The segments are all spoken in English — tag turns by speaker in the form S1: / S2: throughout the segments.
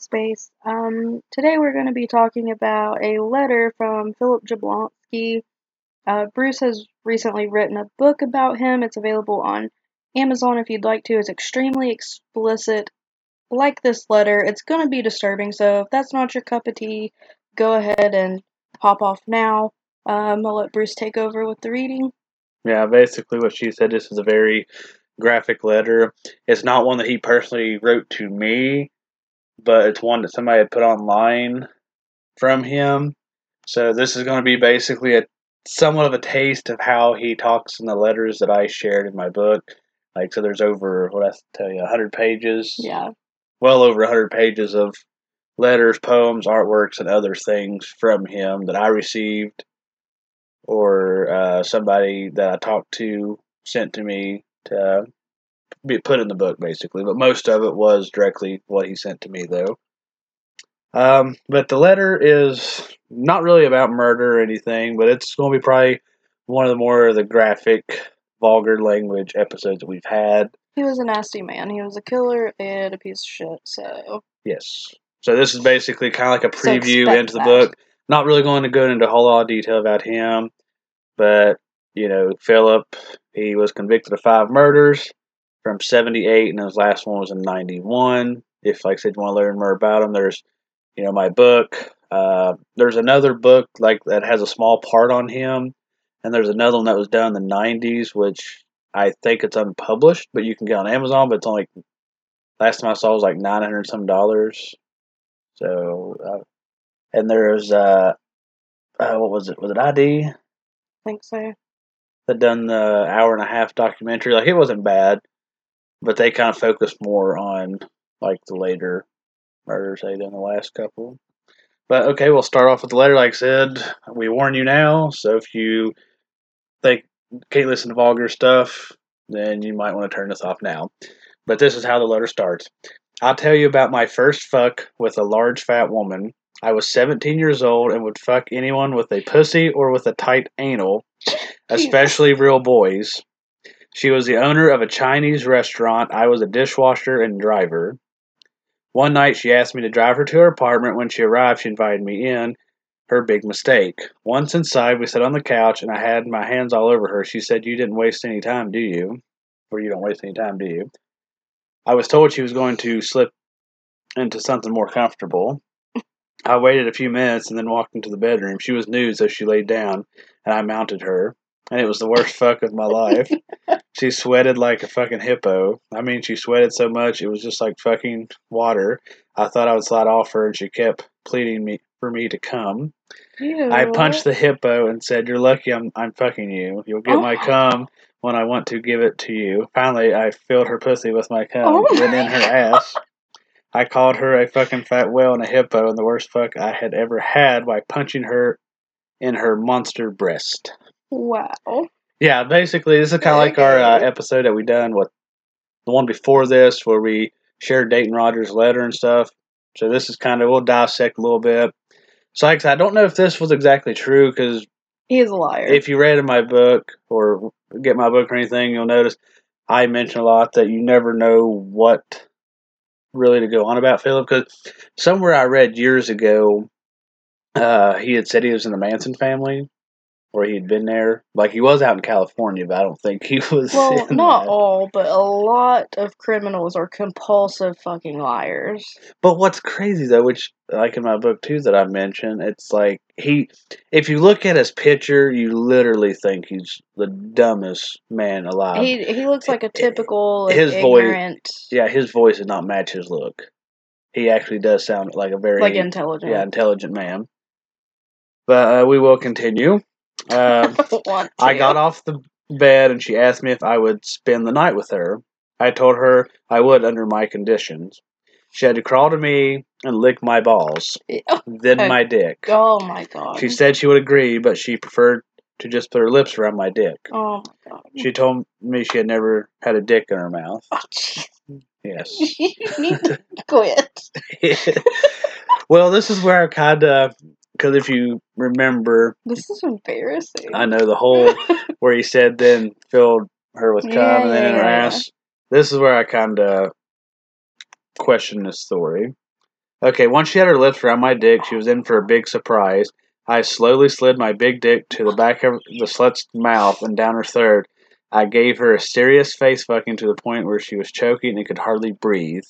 S1: Space. Um, today we're going to be talking about a letter from Philip Jablonski. Uh, Bruce has recently written a book about him. It's available on Amazon if you'd like to. It's extremely explicit. Like this letter, it's going to be disturbing, so if that's not your cup of tea, go ahead and pop off now. Um, I'll let Bruce take over with the reading.
S2: Yeah, basically what she said. This is a very graphic letter. It's not one that he personally wrote to me, but it's one that somebody had put online from him. So this is going to be basically a somewhat of a taste of how he talks in the letters that I shared in my book. Like so, there's over what I tell you, hundred pages.
S1: Yeah.
S2: Well over hundred pages of letters, poems, artworks, and other things from him that I received, or uh, somebody that I talked to sent to me to be put in the book, basically. But most of it was directly what he sent to me, though. Um, but the letter is not really about murder or anything, but it's going to be probably one of the more of the graphic, vulgar language episodes that we've had.
S1: He was a nasty man. He was a killer and a piece of shit, so.
S2: Yes. So this is basically kind of like a preview
S1: expect
S2: into the
S1: that.
S2: book. Not really going to go into a whole lot of detail about him, but you know, Philip, he was convicted of five murders from 78, and his last one was in 91. If, like I said, you want to learn more about him, there's, you know, my book. Uh, there's another book like that has a small part on him, and there's another one that was done in the 90s, which I think it's unpublished, but you can get on Amazon. But it's only last time I saw it was like 900 some dollars. So, uh, and there's uh, uh, what was it? Was it ID?
S1: I think so.
S2: that done the hour and a half documentary. Like it wasn't bad, but they kind of focus more on like the later murders they done the last couple. But okay, we'll start off with the letter. Like I said, we warn you now. So if you think can't listen to vulgar stuff, then you might want to turn this off now. But this is how the letter starts. I'll tell you about my first fuck with a large fat woman. I was 17 years old and would fuck anyone with a pussy or with a tight anal, especially real boys. She was the owner of a Chinese restaurant. I was a dishwasher and driver. One night she asked me to drive her to her apartment. When she arrived, she invited me in. Her big mistake. Once inside, we sat on the couch and I had my hands all over her. She said, You didn't waste any time, do you? Or you don't waste any time, do you? I was told she was going to slip into something more comfortable. I waited a few minutes and then walked into the bedroom. She was nude, so she laid down, and I mounted her. And it was the worst fuck of my life. She sweated like a fucking hippo. I mean, she sweated so much it was just like fucking water. I thought I would slide off her, and she kept pleading me for me to come. I punched the hippo and said, "You're lucky I'm I'm fucking you. You'll get my
S1: Oh.
S2: cum when I want to give it to you." Finally, I filled her pussy with my cum
S1: Oh
S2: and
S1: my
S2: in her ass. I called her a fucking fat whale and a hippo and the worst fuck I had ever had by punching her in her monster breast.
S1: Wow.
S2: Yeah, basically, this is kind of like our uh, episode that we done with the one before this, where we shared Dayton Rogers' letter and stuff. So this is kind of we'll dissect a little bit. So, like I said, I don't know if this was exactly true because
S1: He is a liar.
S2: if you read in my book or get my book or anything, you'll notice I mention a lot that you never know what really to go on about Philip. Because somewhere I read years ago, uh, he had said he was in the Manson family, or he had been there. Like he was out in California, but I don't think he was.
S1: well, not
S2: that.
S1: all, but a lot of criminals are compulsive fucking liars.
S2: But what's crazy though, which like in my book too that I mentioned, it's like he if you look at his picture, you literally think he's the dumbest man alive.
S1: he he looks like a typical like,
S2: his voice- yeah, his voice does not match his look. He actually does sound like a very
S1: like intelligent.
S2: yeah, intelligent man. But uh, we will continue. Um,
S1: Want
S2: I got off the bed and she asked me if I would spend the night with her. I told her I would under my conditions. She had to crawl to me and lick my balls, then my dick.
S1: Oh my god.
S2: She said she would agree, but she preferred to just put her lips around my dick.
S1: Oh my god.
S2: She told me she had never had a dick in her mouth.
S1: Oh.
S2: Yes.
S1: you need to quit.
S2: well, this is where I kind of, because if you remember,
S1: This is embarrassing.
S2: I know the whole where he said then filled her with cum
S1: Yeah,
S2: and then in her
S1: yeah, yeah.
S2: ass. This is where I kind of question this story. Okay, once she had her lips around my dick, she was in for a big surprise. I slowly slid my big dick to the back of the slut's mouth and down her throat. I gave her a serious face fucking to the point where she was choking and could hardly breathe.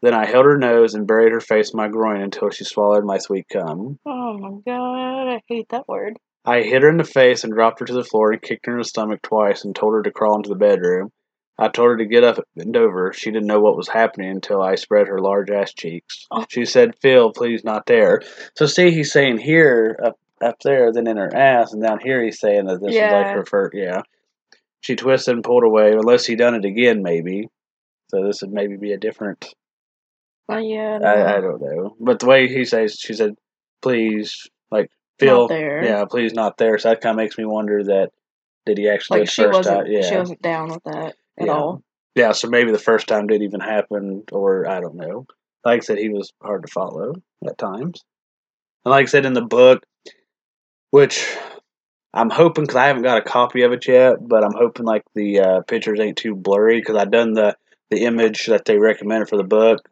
S2: Then I held her nose and buried her face in my groin until she swallowed my sweet cum.
S1: Oh my god, I hate that word.
S2: I hit her in the face and dropped her to the floor and kicked her in the stomach twice and told her to crawl into the bedroom. I told her to get up and over. She didn't know what was happening until I spread her large ass cheeks.
S1: Oh.
S2: She said, Phil, please not there. So see he's saying here up up there, then in her ass, and down here he's saying that this is like
S1: Yeah.
S2: her first yeah. She twisted and pulled away, unless he done it again maybe. So this would maybe be a different
S1: Yeah,
S2: I, I don't know. But the way he says she said, please like feel.
S1: not there.
S2: yeah, please not there. So that kinda makes me wonder that did he actually
S1: like she
S2: first
S1: wasn't.
S2: time yeah.
S1: She wasn't down with that at
S2: Yeah.
S1: all.
S2: Yeah, so maybe the first time didn't even happen, or I don't know. Like I said, he was hard to follow at times. And like I said in the book, which I'm hoping because I haven't got a copy of it yet, but I'm hoping like the uh, pictures ain't too blurry because I done the the image that they recommended for the book,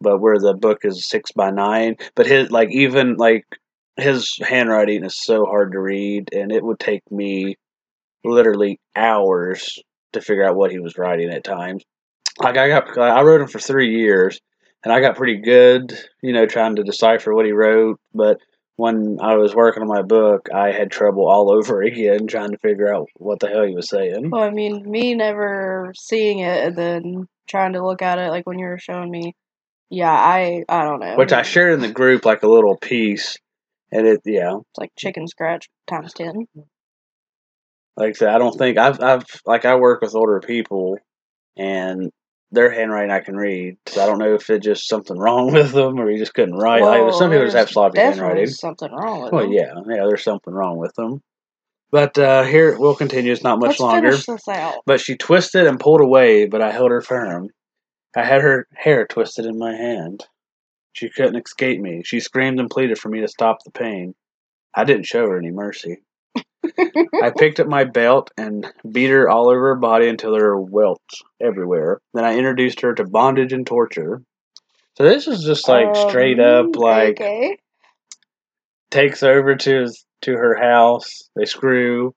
S2: but where the book is six by nine. But his like even like his handwriting is so hard to read, and it would take me literally hours to figure out what he was writing at times. Like I got, I wrote him for three years, and I got pretty good, you know, trying to decipher what he wrote. But when I was working on my book, I had trouble all over again trying to figure out what the hell he was saying.
S1: Well, I mean, me never seeing it and then trying to look at it like when you were showing me. Yeah, I I don't know.
S2: Which I shared in the group like a little piece, and it, yeah,
S1: It's like chicken scratch times ten.
S2: like I said, I don't think I've, I've like I work with older people, and their handwriting I can read. So I don't know if it's just something wrong with them or he just couldn't write. like, some people just have sloppy handwriting.
S1: something wrong with
S2: Well,
S1: them.
S2: yeah, yeah, there's something wrong with them. But uh, here we'll continue. It's not much
S1: Let's
S2: longer.
S1: finish this out.
S2: But she twisted and pulled away, but I held her firm. I had her hair twisted in my hand. She couldn't escape me. She screamed and pleaded for me to stop the pain. I didn't show her any mercy. I picked up my belt and beat her all over her body until there were welts everywhere. Then I introduced her to bondage and torture. So this is just like straight up
S1: Um,
S2: like
S1: okay.
S2: takes over to his, to her house. They screw.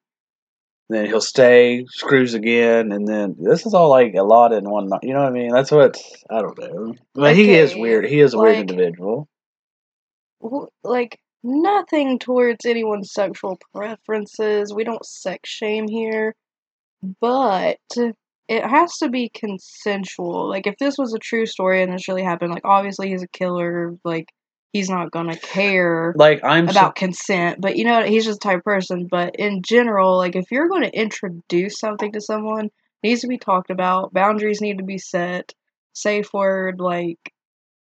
S2: Then he'll stay, screws again, and then this is all like a lot in one night. You know what I mean? That's what I don't know. But he is weird. He is a weird individual.
S1: like nothing towards anyone's sexual preferences. We don't sex shame here, but it has to be consensual. Like if this was a true story and this really happened, like obviously he's a killer. Like he's not gonna care
S2: Like I'm so-
S1: about consent. But you know he's just the type of person. But in general, like if you're going to introduce something to someone, it needs to be talked about. Boundaries need to be set. Safe word, like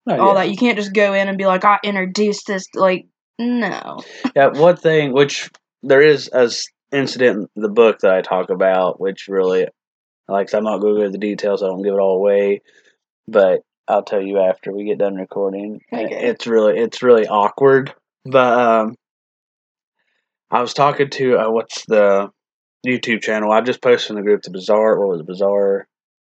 S2: oh,
S1: all
S2: yeah.
S1: that. You can't just go in and be like, I introduced this. Like, no.
S2: Yeah, one thing which there is a incident in the book that I talk about, which really, like, I'm not going to go into the details. I don't give it all away, but I'll tell you after we get done recording.
S1: Okay.
S2: It's really, it's really awkward. But um, I was talking to uh, what's the YouTube channel? I just posted in the group the bizarre. What was it, bizarre?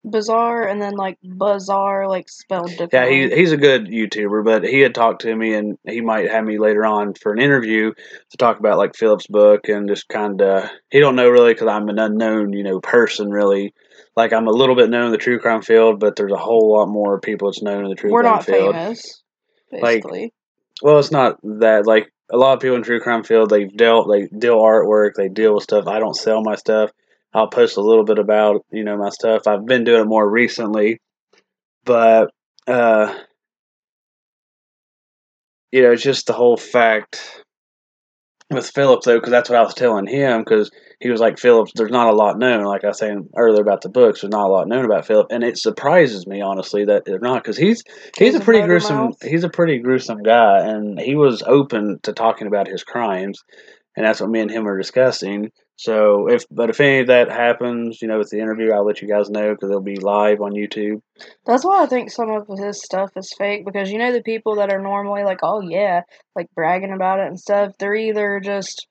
S1: Bizarre and then like bazaar, like spelled
S2: Yeah, he, he's a good YouTuber, but he had talked to me, and he might have me later on for an interview to talk about like Philip's book and just kind of. He don't know really because I'm an unknown, you know, person really. Like I'm a little bit known in the true crime field, but there's a whole lot more people that's known in the true crime field.
S1: We're not famous,
S2: Like,
S1: basically.
S2: Well, it's not that like a lot of people in true crime field they've dealt they deal artwork, they deal with stuff. I don't sell my stuff. I'll post a little bit about you know my stuff. I've been doing it more recently, but uh, you know, it's just the whole fact with Phillips though, because that's what I was telling him because he was like Phillips. There's not a lot known, like I was saying earlier about the books. There's not a lot known about Philip, and it surprises me honestly that they're not because he's he's
S1: He's
S2: a pretty gruesome
S1: mouth.
S2: he's a pretty gruesome guy and he was open to talking about his crimes and that's what me and him are discussing so if but if any of that happens you know with the interview i'll let you guys know because it'll be live on youtube
S1: That's why I think some of his stuff is fake because you know the people that are normally like, oh yeah, like bragging about it and stuff, they're either just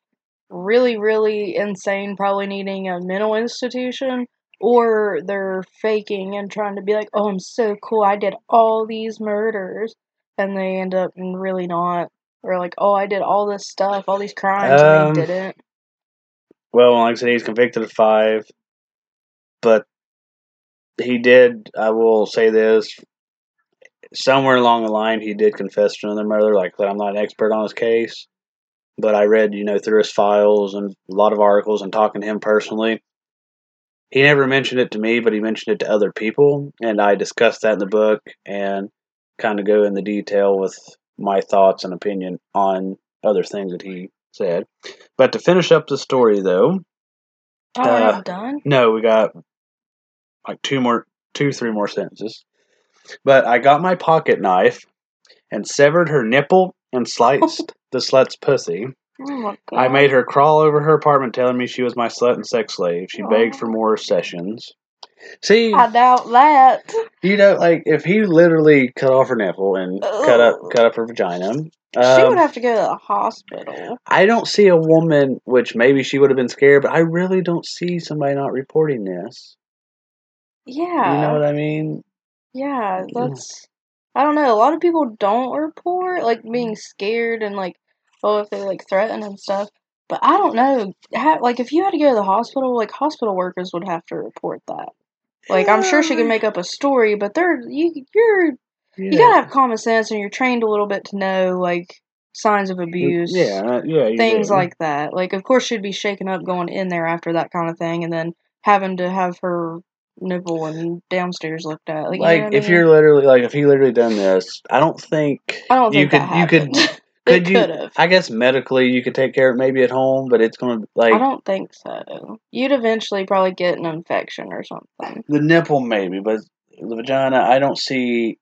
S1: really, really insane, probably needing a mental institution, or they're faking and trying to be like, oh, I'm so cool, I did all these murders. and they end up really not, or like, oh, I did all this stuff, all these crimes, and
S2: Um,
S1: they didn't.
S2: Well, like I said, he's convicted of five, but he did. I will say this: somewhere along the line, he did confess to another murder. Like that, I'm not an expert on his case, but I read, you know, through his files and a lot of articles and talking to him personally. He never mentioned it to me, but he mentioned it to other people, and I discussed that in the book and kind of go into detail with my thoughts and opinion on other things that he said. But to finish up the story, though,
S1: Oh, we're
S2: uh,
S1: done.
S2: no, we got like two more, two, three more sentences. But I got my pocket knife and severed her nipple and sliced the slut's pussy.
S1: Oh.
S2: I made her crawl over her apartment telling me she was my slut and sex slave. She begged for more sessions. See,
S1: I doubt that.
S2: you know, like if he literally cut off her nipple and cut up cut up her vagina,
S1: she
S2: um,
S1: would have to go to the hospital.
S2: I don't see a woman, which maybe she would have been scared, but I really don't see somebody not reporting this.
S1: Yeah.
S2: You know what I mean?
S1: Yeah, that's. I don't know. A lot of people don't report like being scared and like, oh, if they like threaten and stuff. But I don't know. Ha- like, if you had to go to the hospital, like hospital workers would have to report that. Like, I'm sure she can make up a story, but they're you. You're
S2: Yeah.
S1: you gotta have common sense, and you're trained a little bit to know like signs of abuse.
S2: Yeah, uh, yeah,
S1: things
S2: do.
S1: like that. Like, of course, she'd be shaken up going in there after that kind of thing, and then having to have her nipple and downstairs looked at. Like, you know
S2: like
S1: what I
S2: if
S1: mean?
S2: you're literally like if he literally done this, I don't think
S1: I don't think
S2: you could
S1: you could
S2: could you
S1: could have.
S2: I guess medically you could take care of it maybe at home, but it's gonna like
S1: I don't think so. You'd eventually probably get an infection or something.
S2: the nipple maybe, but the vagina I don't see.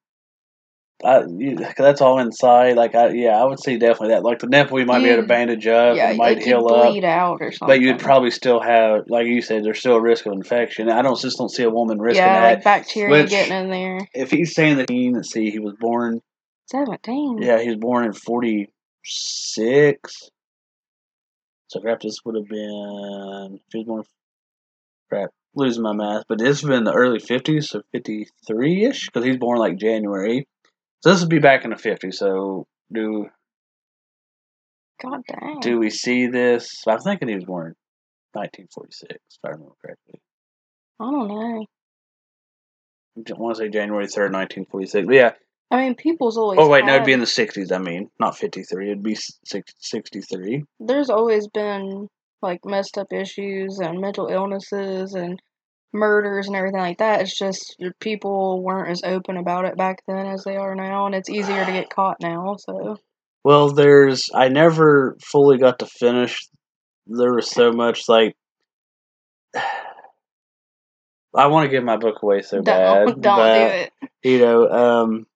S2: I, you, that's all inside. Like I, yeah, I would say definitely that. Like the nipple, you might be able to bandage up
S1: yeah,
S2: it might heal
S1: you
S2: up,
S1: bleed out or something.
S2: but you'd probably still have, like you said, there's still a risk of infection. I don't just don't see a woman risking
S1: yeah,
S2: that.
S1: like bacteria
S2: which-
S1: getting in there.
S2: if he's saying that, let's see, he was born
S1: Seventeen.
S2: Yeah, he was born in 46. So crap, this would have been. Was born. Crap, losing my math. But this would have been the early 50s, so 53 ish, because he's born like January. So this would be back in the 50s. So do
S1: God dang.
S2: do we see this? I'm thinking he was born 1946, if I remember correctly.
S1: I don't know.
S2: I want to say January 3rd, 1946. But yeah.
S1: I mean, people's always.
S2: Oh, wait, no, it'd be in the 60s, I mean. Not 53. It'd be six, 63.
S1: There's always been like messed up issues and mental illnesses and murders and everything like that. It's just people weren't as open about it back then as they are now, and it's easier to get caught now. So
S2: Well, there's. I never fully got to finish. There was so much like. I want to give my book away so
S1: don't
S2: bad,
S1: don't
S2: but
S1: do it.
S2: you know, um,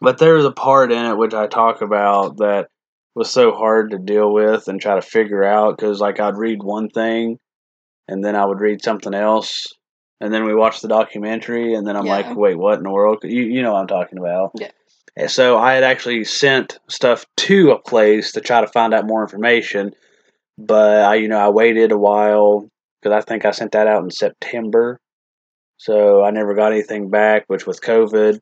S2: but there was a part in it which I talk about that was so hard to deal with and try to figure out because, like, I'd read one thing, and then I would read something else, and then we watched the documentary, and then I'm
S1: Yeah.
S2: like, wait, what in the world? You you know what I'm talking about?
S1: Yeah.
S2: And so I had actually sent stuff to a place to try to find out more information, but I, you know, I waited a while because I think I sent that out in September, so I never got anything back. Which with COVID,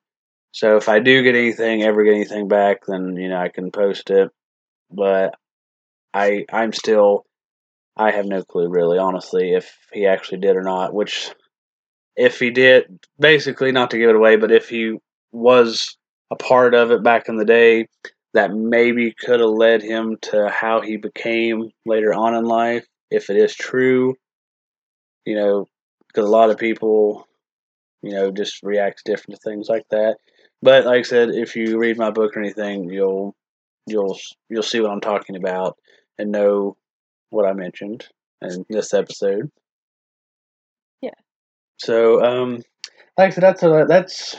S2: so if I do get anything, ever get anything back, then you know I can post it. But I, I'm still, I have no clue really, honestly, if he actually did or not. Which, if he did, basically not to give it away, but if he was a part of it back in the day, that maybe could have led him to how he became later on in life. If it is true, you know, because a lot of people, you know, just react different to things like that. But like I said, if you read my book or anything, you'll you'll you'll see what I'm talking about and know what I mentioned in this episode.
S1: Yeah.
S2: So, um, like I said, that's a, that's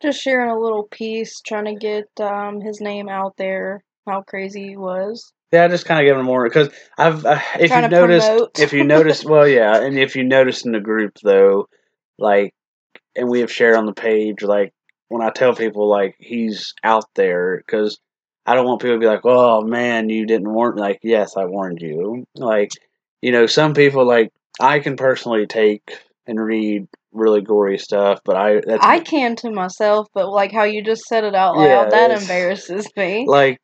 S1: Just sharing a little piece, trying to get um, his name out there. How crazy he was.
S2: yeah, just kind of giving him more because I've uh, if you noticed if you noticed well yeah and if you notice in the group though like and we have shared on the page like when I tell people like he's out there because I don't want people to be like oh man you didn't warn like yes I warned you like you know some people like I can personally take and read really gory stuff, but I that's
S1: I can to myself, but like how you just said it out loud,
S2: Yeah,
S1: that embarrasses me.
S2: like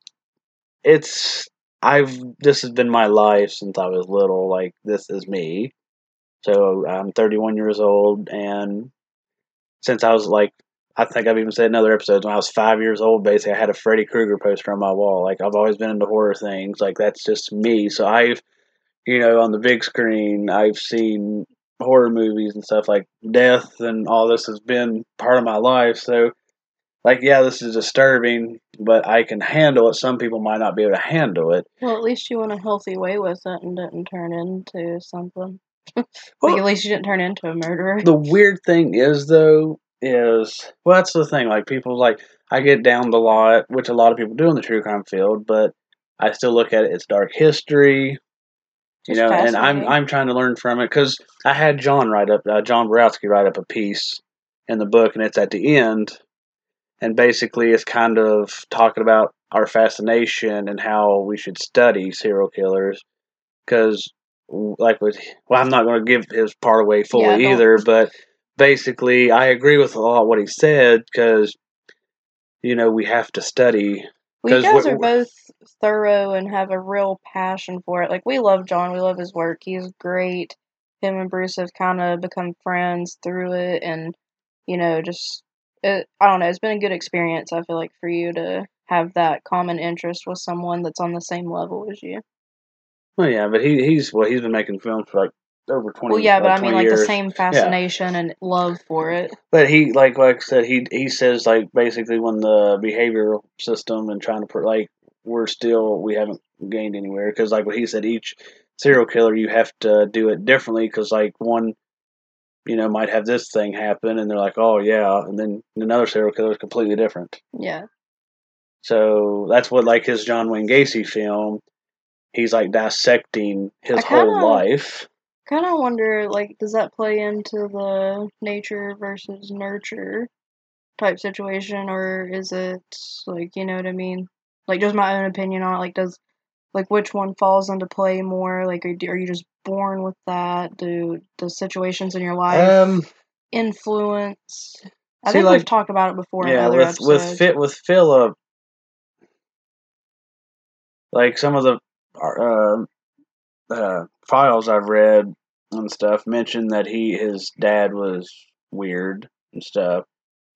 S2: it's I've this has been my life since I was little. Like this is me. So I'm 31 years old, and since I was like, I think I've even said in other episodes when I was five years old. Basically, I had a Freddy Krueger poster on my wall. Like I've always been into horror things. Like that's just me. So I've, you know, on the big screen, I've seen horror movies and stuff like death and all this has been part of my life. So like yeah, this is disturbing, but I can handle it. Some people might not be able to handle it.
S1: Well, at least you went a healthy way with it and didn't turn into something. like
S2: Well-
S1: at least you didn't turn into a murderer.
S2: The weird thing is though is well that's the thing like people like I get downed a lot, which a lot of people do in the true crime field, but I still look at it. It's dark history, you
S1: It's
S2: know, and I'm. I'm trying to learn from it because I had John write up uh, John Borowski write up a piece in the book, and it's at the end, and basically it's kind of talking about our fascination and how we should study serial killers because like with well i'm not going to give his part away fully
S1: Yeah,
S2: either but basically i agree with a lot what he said because you know we have to study
S1: Well, you guys are both thorough and have a real passion for it. Like we love John, we love his work. He's great. Him and Bruce have kind of become friends through it, and you know, just it, I don't know. It's been a good experience. I feel like for you to have that common interest with someone that's on the same level as you.
S2: well yeah but he he's well he's been making films for like over 20
S1: Well, yeah, but
S2: uh,
S1: I mean,
S2: 20
S1: like the same fascination and love for it.
S2: But he, like, like I said, he he says like basically when the behavioral system and trying to put like we're still we haven't gained anywhere because like what he said, each serial killer you have to do it differently because like one, you know, might have this thing happen and they're like, oh yeah, and then another serial killer is completely different.
S1: Yeah.
S2: So that's what like his John Wayne Gacy film. He's like dissecting his
S1: kinda-
S2: whole life.
S1: Kind of wonder, like, does that play into the nature versus nurture type situation, or is it like, you know what I mean? Like, just my own opinion on it. Like, does like which one falls into play more? Like, are, are you just born with that? Do the situations in your life
S2: Um,
S1: influence? I
S2: see,
S1: think
S2: like-
S1: we've talked about it before in
S2: yeah,
S1: other
S2: with
S1: episodes.
S2: with fit with Philip, like some of the uh, uh, files I've read and stuff mentioned that he his dad was weird and stuff.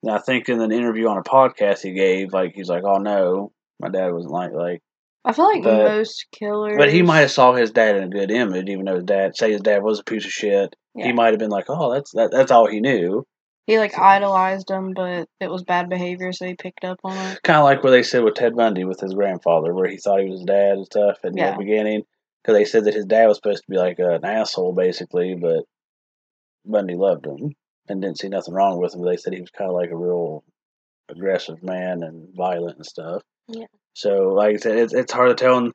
S2: And I think in an interview on a podcast he gave, like he's like, "Oh no, my dad wasn't like like."
S1: I feel like
S2: but-
S1: most killers.
S2: But he might have saw his dad in a good image, even though his dad say his dad was a piece of shit.
S1: Yeah.
S2: He might have been like, "Oh, that's that, that's all he knew."
S1: He like idolized him, but it was bad behavior, so he picked up on it.
S2: kind of like what they said with Ted Bundy with his grandfather, where he thought he was his dad and stuff in
S1: Yeah.
S2: the beginning, because they said that his dad was supposed to be like an asshole basically, but Bundy loved him and didn't see nothing wrong with him. They said he was kind of like a real aggressive man and violent and stuff.
S1: Yeah.
S2: So, like I said, it's it's hard to tell. And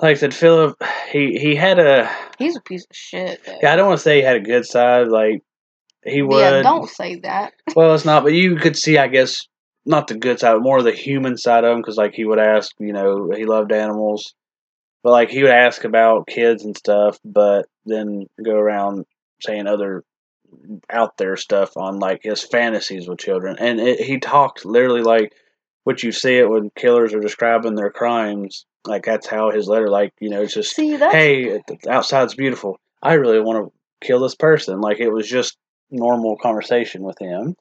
S2: like I said, Philip, he he had a
S1: He's a piece of shit. Though.
S2: yeah. I don't want to say he had a good side. Like he would.
S1: Yeah, don't say that.
S2: Well, it's not, but you could see, I guess, not the good side, more of the human side of him, because like he would ask, you know, he loved animals, but like he would ask about kids and stuff, but then go around saying other out there stuff on like his fantasies with children, and it, he talked literally like what you see it when killers are describing their crimes, like that's how his letter, like you know, it's just
S1: See,
S2: hey, outside's beautiful. I really want to kill this person. Like it was just normal conversation with him.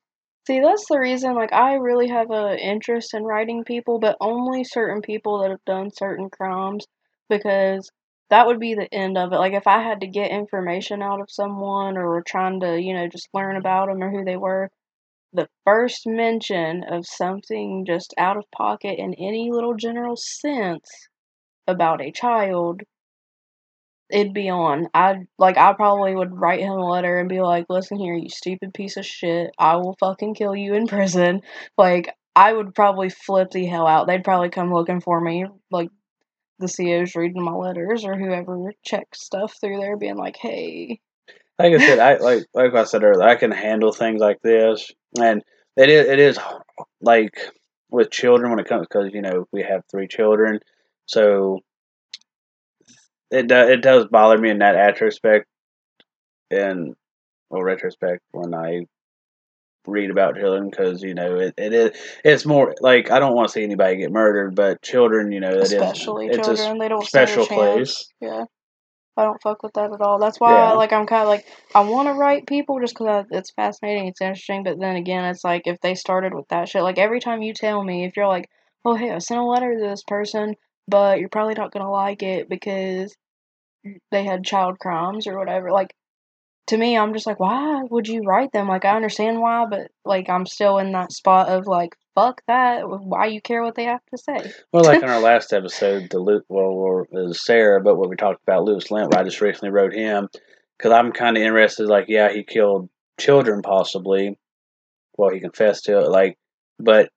S1: see, that's the reason. Like, I really have a interest in writing people, but only certain people that have done certain crimes, because that would be the end of it. Like, if I had to get information out of someone, or were trying to, you know, just learn about them or who they were, the first mention of something just out of pocket in any little general sense about a child it'd be on. I'd like I probably would write him a letter and be like, "Listen here, you stupid piece of shit. I will fucking kill you in prison." Like I would probably flip the hell out. They'd probably come looking for me, like the CO's reading my letters or whoever checks stuff through there, being like, "Hey,
S2: like I said, I like like I said earlier, I can handle things like this, and it is it is like with children when it comes because you know we have three children, so it do, it does bother me in that aspect, and well retrospect when I read about children because you know it, it is it's more like I don't want to see anybody get murdered, but children, you know, is
S1: Especially
S2: it's a
S1: children, they don't
S2: special place.
S1: Yeah. I don't fuck with that at all. That's why,
S2: Yeah.
S1: like, I'm kind of like, I want to write people just because it's fascinating, it's interesting. But then again, it's like if they started with that shit, like every time you tell me, if you're like, oh hey, I sent a letter to this person, but you're probably not gonna like it because they had child crimes or whatever. Like, to me, I'm just like, why would you write them? Like, I understand why, but like, I'm still in that spot of like, fuck that. Why you care what they have to say?
S2: Well, like in our last episode, the Luke, well, was uh, Sarah, but when we talked about Lewis Lent, I just recently wrote him because I'm kind of interested. Like, yeah, he killed children, possibly. Well, he confessed to it, like, but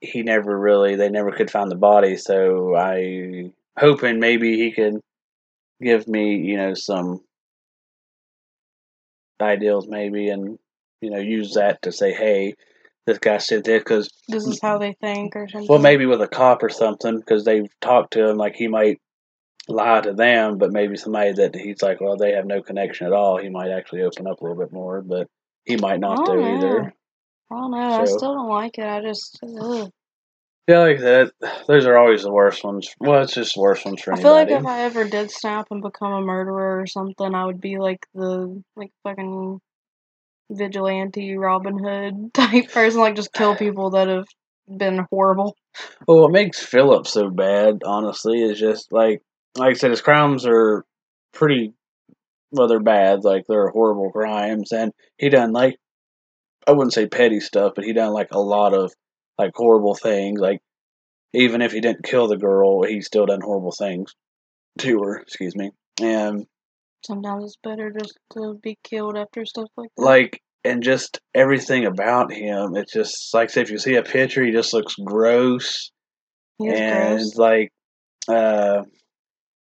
S2: he never really. They never could find the body, so I hoping maybe he could give me, you know, some ideals, maybe, and you know, use that to say, hey, this guy said this because
S1: This is how they think, or something.
S2: Well, maybe with a cop or something, because they've talked to him. Like he might lie to them, but maybe somebody that he's like, well, they have no connection at all. He might actually open up a little bit more, but he might not
S1: oh,
S2: don't
S1: know.
S2: either.
S1: Oh, I don't know. I still don't like it. I just. Ugh.
S2: Yeah, like that. Those are always the worst ones. Well, it's just the worst ones for
S1: I feel like
S2: anybody.
S1: if I ever did snap and become a murderer or something, I would be like the like fucking vigilante Robin Hood type person, like just kill people that have been horrible.
S2: Well, what makes Philip so bad, honestly, is just like, like I said, his crimes are pretty. Well, they're bad. Like they're horrible crimes, and he done like, I wouldn't say petty stuff, but he done like a lot of like horrible things. Like even if he didn't kill the girl, he still done horrible things to her. Excuse me, and
S1: Sometimes it's better just to be killed after stuff like that.
S2: like and just everything about him. It's just like say if you see a picture, he just looks gross. and
S1: gross.
S2: like uh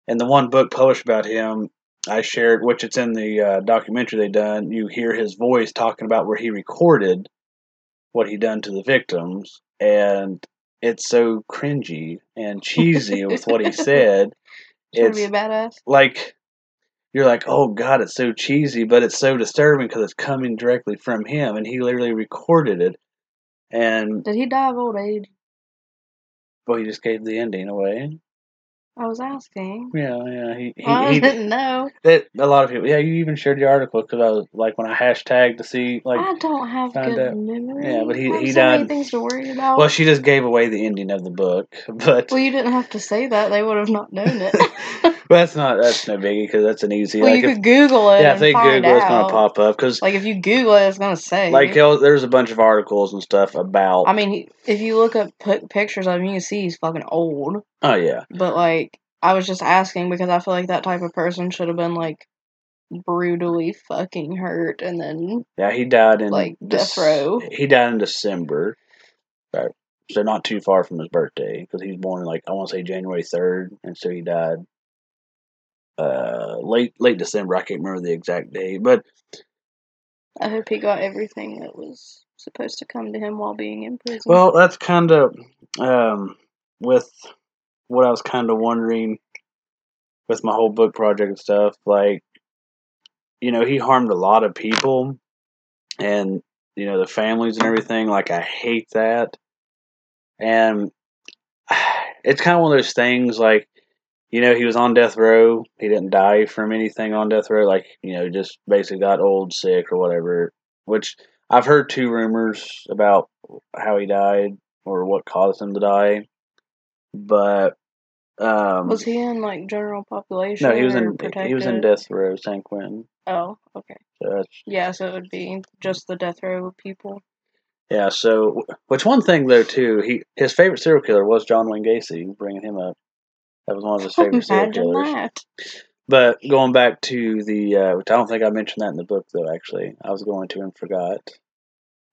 S2: in the one book published about him i shared which it's in the uh, documentary they done you hear his voice talking about where he recorded what he done to the victims and it's so cringy and cheesy with what he said
S1: to be a badass.
S2: like you're like oh god it's so cheesy but it's so disturbing because it's coming directly from him and he literally recorded it and
S1: Did he die of old age?
S2: well he just gave the ending away
S1: I was asking.
S2: yeah yeah he, he,
S1: I
S2: he
S1: didn't know.
S2: That a lot of people, yeah. You even shared the article because I was like when I hashtagged to see like.
S1: I don't have good
S2: out.
S1: memory.
S2: Yeah, but he-
S1: I
S2: he
S1: so
S2: died-
S1: things to worry about.
S2: Well, she just gave away the ending of the book, but
S1: Well, you didn't have to say that. They would have not known it.
S2: well, that's not that's no biggie because that's an easy.
S1: well,
S2: like
S1: you
S2: if,
S1: could Google it.
S2: yeah, if they Google, it's gonna pop up because
S1: Like if you Google it, it's gonna say.
S2: like there's a bunch of articles and stuff about.
S1: I mean, if you look up pictures of him, you can see he's fucking old.
S2: Oh yeah,
S1: But like, I was just asking because I feel like that type of person should have been like brutally fucking hurt, and then
S2: yeah. He died in
S1: Like, death row.
S2: He died in December, right? So not too far from his birthday because he was born like I want to say January third, and so he died uh late late December. I can't remember the exact day, but
S1: I hope he got everything that was supposed to come to him while being in prison.
S2: Well, that's kind of um, with what I was kind of wondering with my whole book project and stuff. Like, you know, he harmed a lot of people, and you know the families and everything. Like, I hate that, and it's kind of one of those things. Like, you know, he was on death row. He didn't die from anything on death row. Like, you know, just basically got old, sick, or whatever. Which I've heard two rumors about how he died or what caused him to die, but um,
S1: was he in like general population?
S2: no, he was in he was in death row, San Quentin.
S1: Oh, okay.
S2: So that's,
S1: Yeah, so it would be just the death row people.
S2: yeah. So, which one thing though too, he his favorite serial killer was John Wayne Gacy. Bringing him up, that was one of his favorite serial killers.
S1: that.
S2: But going back to the, uh, which I don't think I mentioned that in the book though. Actually, I was going to and forgot,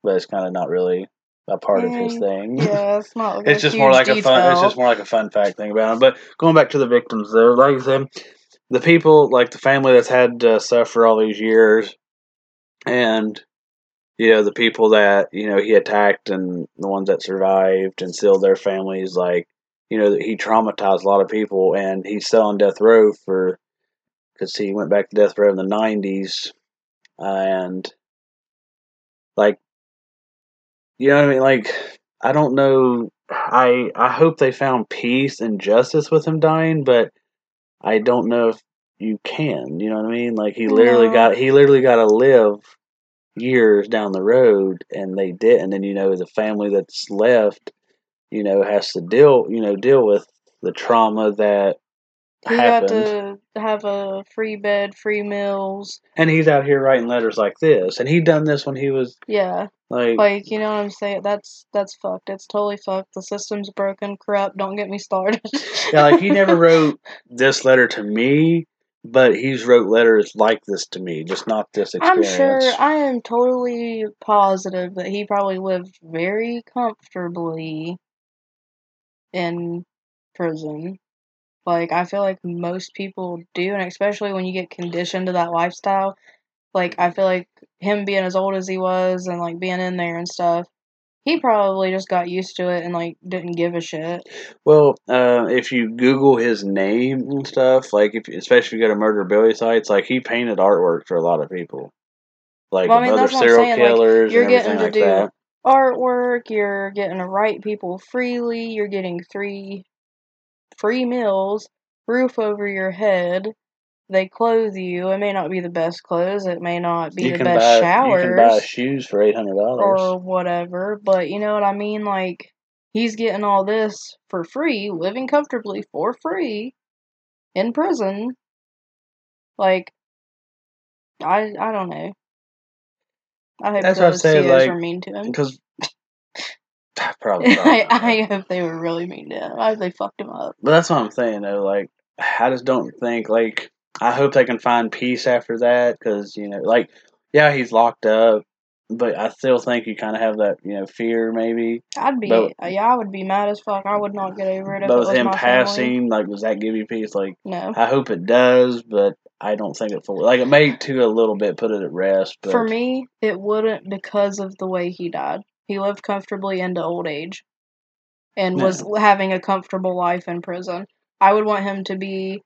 S2: but it's kind of not really a part of his thing.
S1: Yeah, it's not. Like
S2: it's just more like a fun. It's just more like a fun fact thing about him. But going back to the victims, though, like I said, the people, like the family that's had to suffer all these years, and you know the people that you know he attacked and the ones that survived and still their families, like you know he traumatized a lot of people, and he's still on death row for because he went back to death row in the nineties. and like you know what I mean. Like I don't know. I I hope they found peace and justice with him dying, but I don't know if you can. You know what I mean? Like he literally
S1: No.
S2: got he literally got to live years down the road, and they didn't. And then you know the family that's left, you know, has to deal you know deal with the trauma that
S1: He
S2: happened.
S1: got to have a free bed, free meals.
S2: And he's out here writing letters like this, and he done this when he was
S1: Yeah,
S2: like,
S1: like you know what I'm saying. That's that's fucked. It's totally fucked. The system's broken, corrupt. Don't get me started.
S2: yeah, like he never wrote this letter to me, but he's wrote letters like this to me, just not this
S1: I'm
S2: experience.
S1: sure. I am totally positive that he probably lived very comfortably in prison. Like I feel like most people do, and especially when you get conditioned to that lifestyle. Like I feel like him being as old as he was and like being in there and stuff, he probably just got used to it and like didn't give a shit.
S2: Well, uh, if you Google his name and stuff, like if especially if you go to Murderabilia sites, like he painted artwork for a lot of people, like
S1: Well, I mean,
S2: other
S1: that's what I'm
S2: serial
S1: saying, like,
S2: killers
S1: you're
S2: and
S1: getting
S2: everything
S1: to
S2: like
S1: do
S2: that.
S1: Artwork, you're getting to write people freely, you're getting three free meals, roof over your head. They clothe you. It may not be the best clothes. It may not be
S2: You
S1: the best
S2: buy
S1: showers.
S2: you can buy shoes for eight hundred dollars.
S1: or whatever. But you know what I mean? Like he's getting all this for free, living comfortably for free in prison. Like I I don't know. I hope
S2: That's what I
S1: the
S2: said,
S1: COs
S2: like,
S1: were mean to him.
S2: Because probably,
S1: I. I hope they were really mean to him. I hope they fucked him up.
S2: But that's what I'm saying though. Like, I just don't think like I hope they can find peace after that because you know, like, yeah, he's locked up, but I still think you kind of have that you know fear maybe.
S1: I'd be
S2: But- uh,
S1: yeah, I would be mad as fuck. I would not get over it
S2: But
S1: it
S2: with
S1: was
S2: him
S1: my family.
S2: passing, like, does that give you peace? Like,
S1: No.
S2: I hope it does, but I don't think it fully. Like, it may to a little bit put it at rest. But
S1: For me, it wouldn't because of the way he died. He lived comfortably into old age and was having a comfortable life in prison. I would want him to be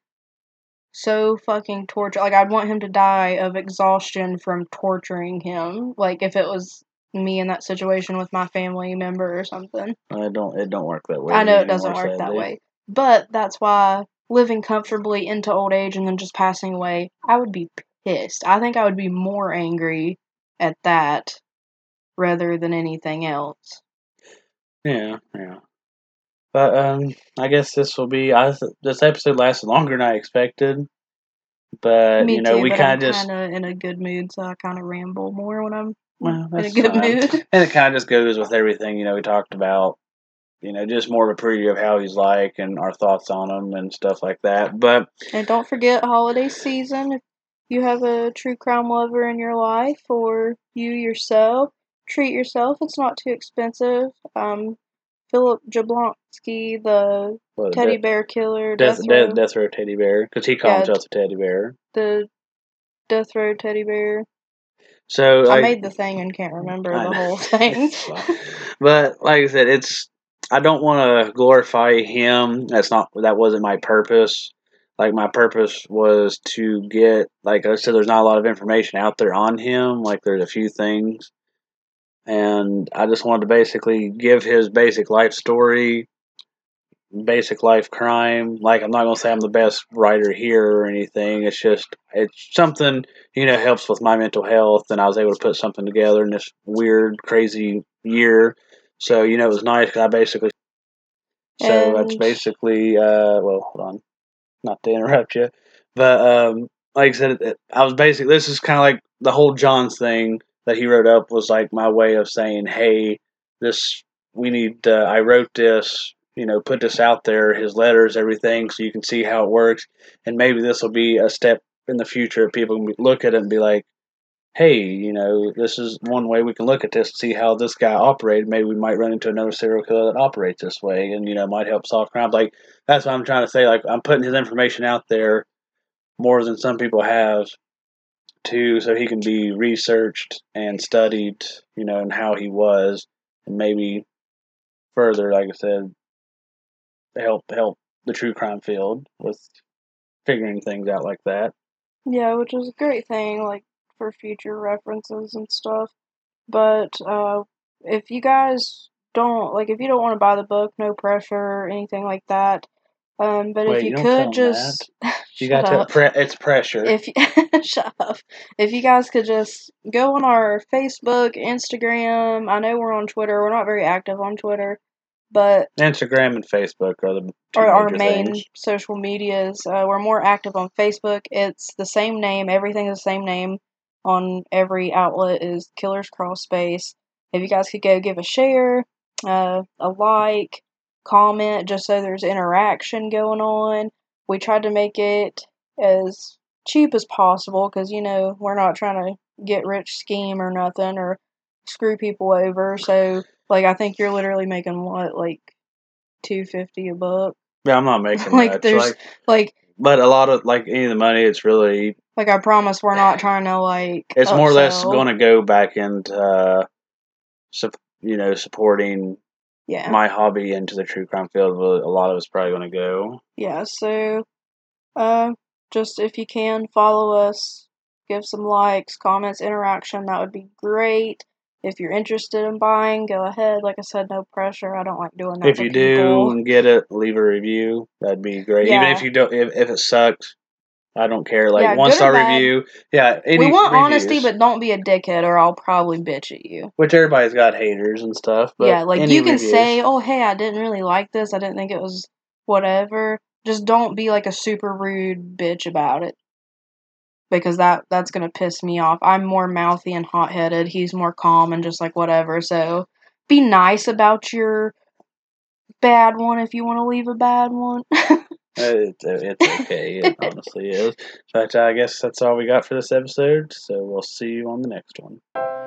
S1: so fucking tortured. Like, I'd want him to die of exhaustion from torturing him. Like, if it was me in that situation with my family member or something.
S2: I don't it don't work that way.
S1: I know it doesn't work that way. But that's why living comfortably into old age and then just passing away, I would be pissed. I think I would be more angry at that rather than anything else.
S2: Yeah, yeah. But um, I guess this will be. I th- this episode lasted longer than I expected. But
S1: Me
S2: you know,
S1: too,
S2: we kind of just.
S1: in a good mood, so I kind of ramble more when I'm
S2: Well,
S1: in a good
S2: fine.
S1: mood.
S2: And it kind of just goes with everything you know we talked about. You know, just more of a preview of how he's like and our thoughts on him and stuff like that. But
S1: and don't forget holiday season. If you have a true crime lover in your life or you yourself, treat yourself. It's not too expensive. Um, Philip Jablonski, the teddy bear killer,
S2: Death,
S1: death, row,
S2: Death, Row Teddy Bear because he called
S1: Yeah.
S2: himself a teddy bear.
S1: the death row teddy bear.
S2: So
S1: I
S2: like,
S1: made the thing and can't remember
S2: I
S1: the whole thing.
S2: but like I said, it's I don't want to glorify him. That's not that wasn't my purpose. Like my purpose was to get like I said, there's not a lot of information out there on him. Like there's a few things, and I just wanted to basically give his basic life story, basic life crime. Like I'm not gonna say I'm the best writer here or anything. It's just it's something you know helps with my mental health, and I was able to put something together in this weird, crazy year. So you know it was nice because I basically. So that's basically uh well hold on, not to interrupt you, but um like I said, I was basically this is kind of like the whole John's thing that he wrote up was like my way of saying, hey, this we need. Uh, I wrote this, you know, put this out there, his letters, everything, so you can see how it works, and maybe this will be a step in the future. People can look at it and be like, hey, you know, this is one way we can look at this and see how this guy operated. Maybe we might run into another serial killer that operates this way, and you know, might help solve crimes. Like that's what I'm trying to say. Like I'm putting his information out there more than some people have to so he can be researched and studied, you know, and how he was and maybe further, like I said, help help the true crime field with figuring things out like that.
S1: Yeah, which is a great thing. Like for future references and stuff. But uh, if you guys don't like, if you don't want to buy the book, no pressure anything like that. Um, but
S2: Wait,
S1: if you,
S2: you
S1: could just
S2: You got to. Pre- it's pressure.
S1: if you, shut up. If you guys could just go on our Facebook, Instagram. I know we're on Twitter. We're not very active on Twitter, but
S2: Instagram and Facebook are the
S1: our, our main
S2: things.
S1: social medias. Uh, we're more active on Facebook. It's the same name. Everything is the same name on every outlet is Killers Crawl Space. If you guys could go give a share, uh, a like, comment, just so there's interaction going on. We tried to make it as cheap as possible because you know we're not trying to get rich scheme or nothing or screw people over. So like I think you're literally making what like two fifty a book.
S2: Yeah, I'm not making
S1: Like,
S2: much.
S1: there's-
S2: Like,
S1: Like
S2: but a lot of like any of the money, it's really
S1: like I promise we're not trying to like
S2: it's more or less going to go back into uh, you know supporting
S1: yeah
S2: my hobby into the true crime field. A lot of it's probably going to go.
S1: yeah so uh just if you can follow us give some likes comments interaction that would be great if you're interested in buying go ahead like i said no pressure i don't like doing that
S2: if you
S1: people.
S2: do and get it, leave a review. That'd be great. Even if you don't, if, if it sucks, I don't care. Like
S1: Yeah,
S2: one star review. Yeah, any
S1: we want
S2: reviews,
S1: honesty but don't be a dickhead or i'll probably bitch at you
S2: which everybody's got haters and stuff. But
S1: yeah like you can
S2: reviews.
S1: say oh hey i didn't really like this i didn't think it was whatever just don't be like a super rude bitch about it because that that's gonna piss me off i'm more mouthy and hot-headed he's more calm and just like whatever so be nice about your bad one if you want to leave a bad one
S2: Uh, It's, it's okay. it honestly is. But I guess that's all we got for this episode. So we'll see you on the next one.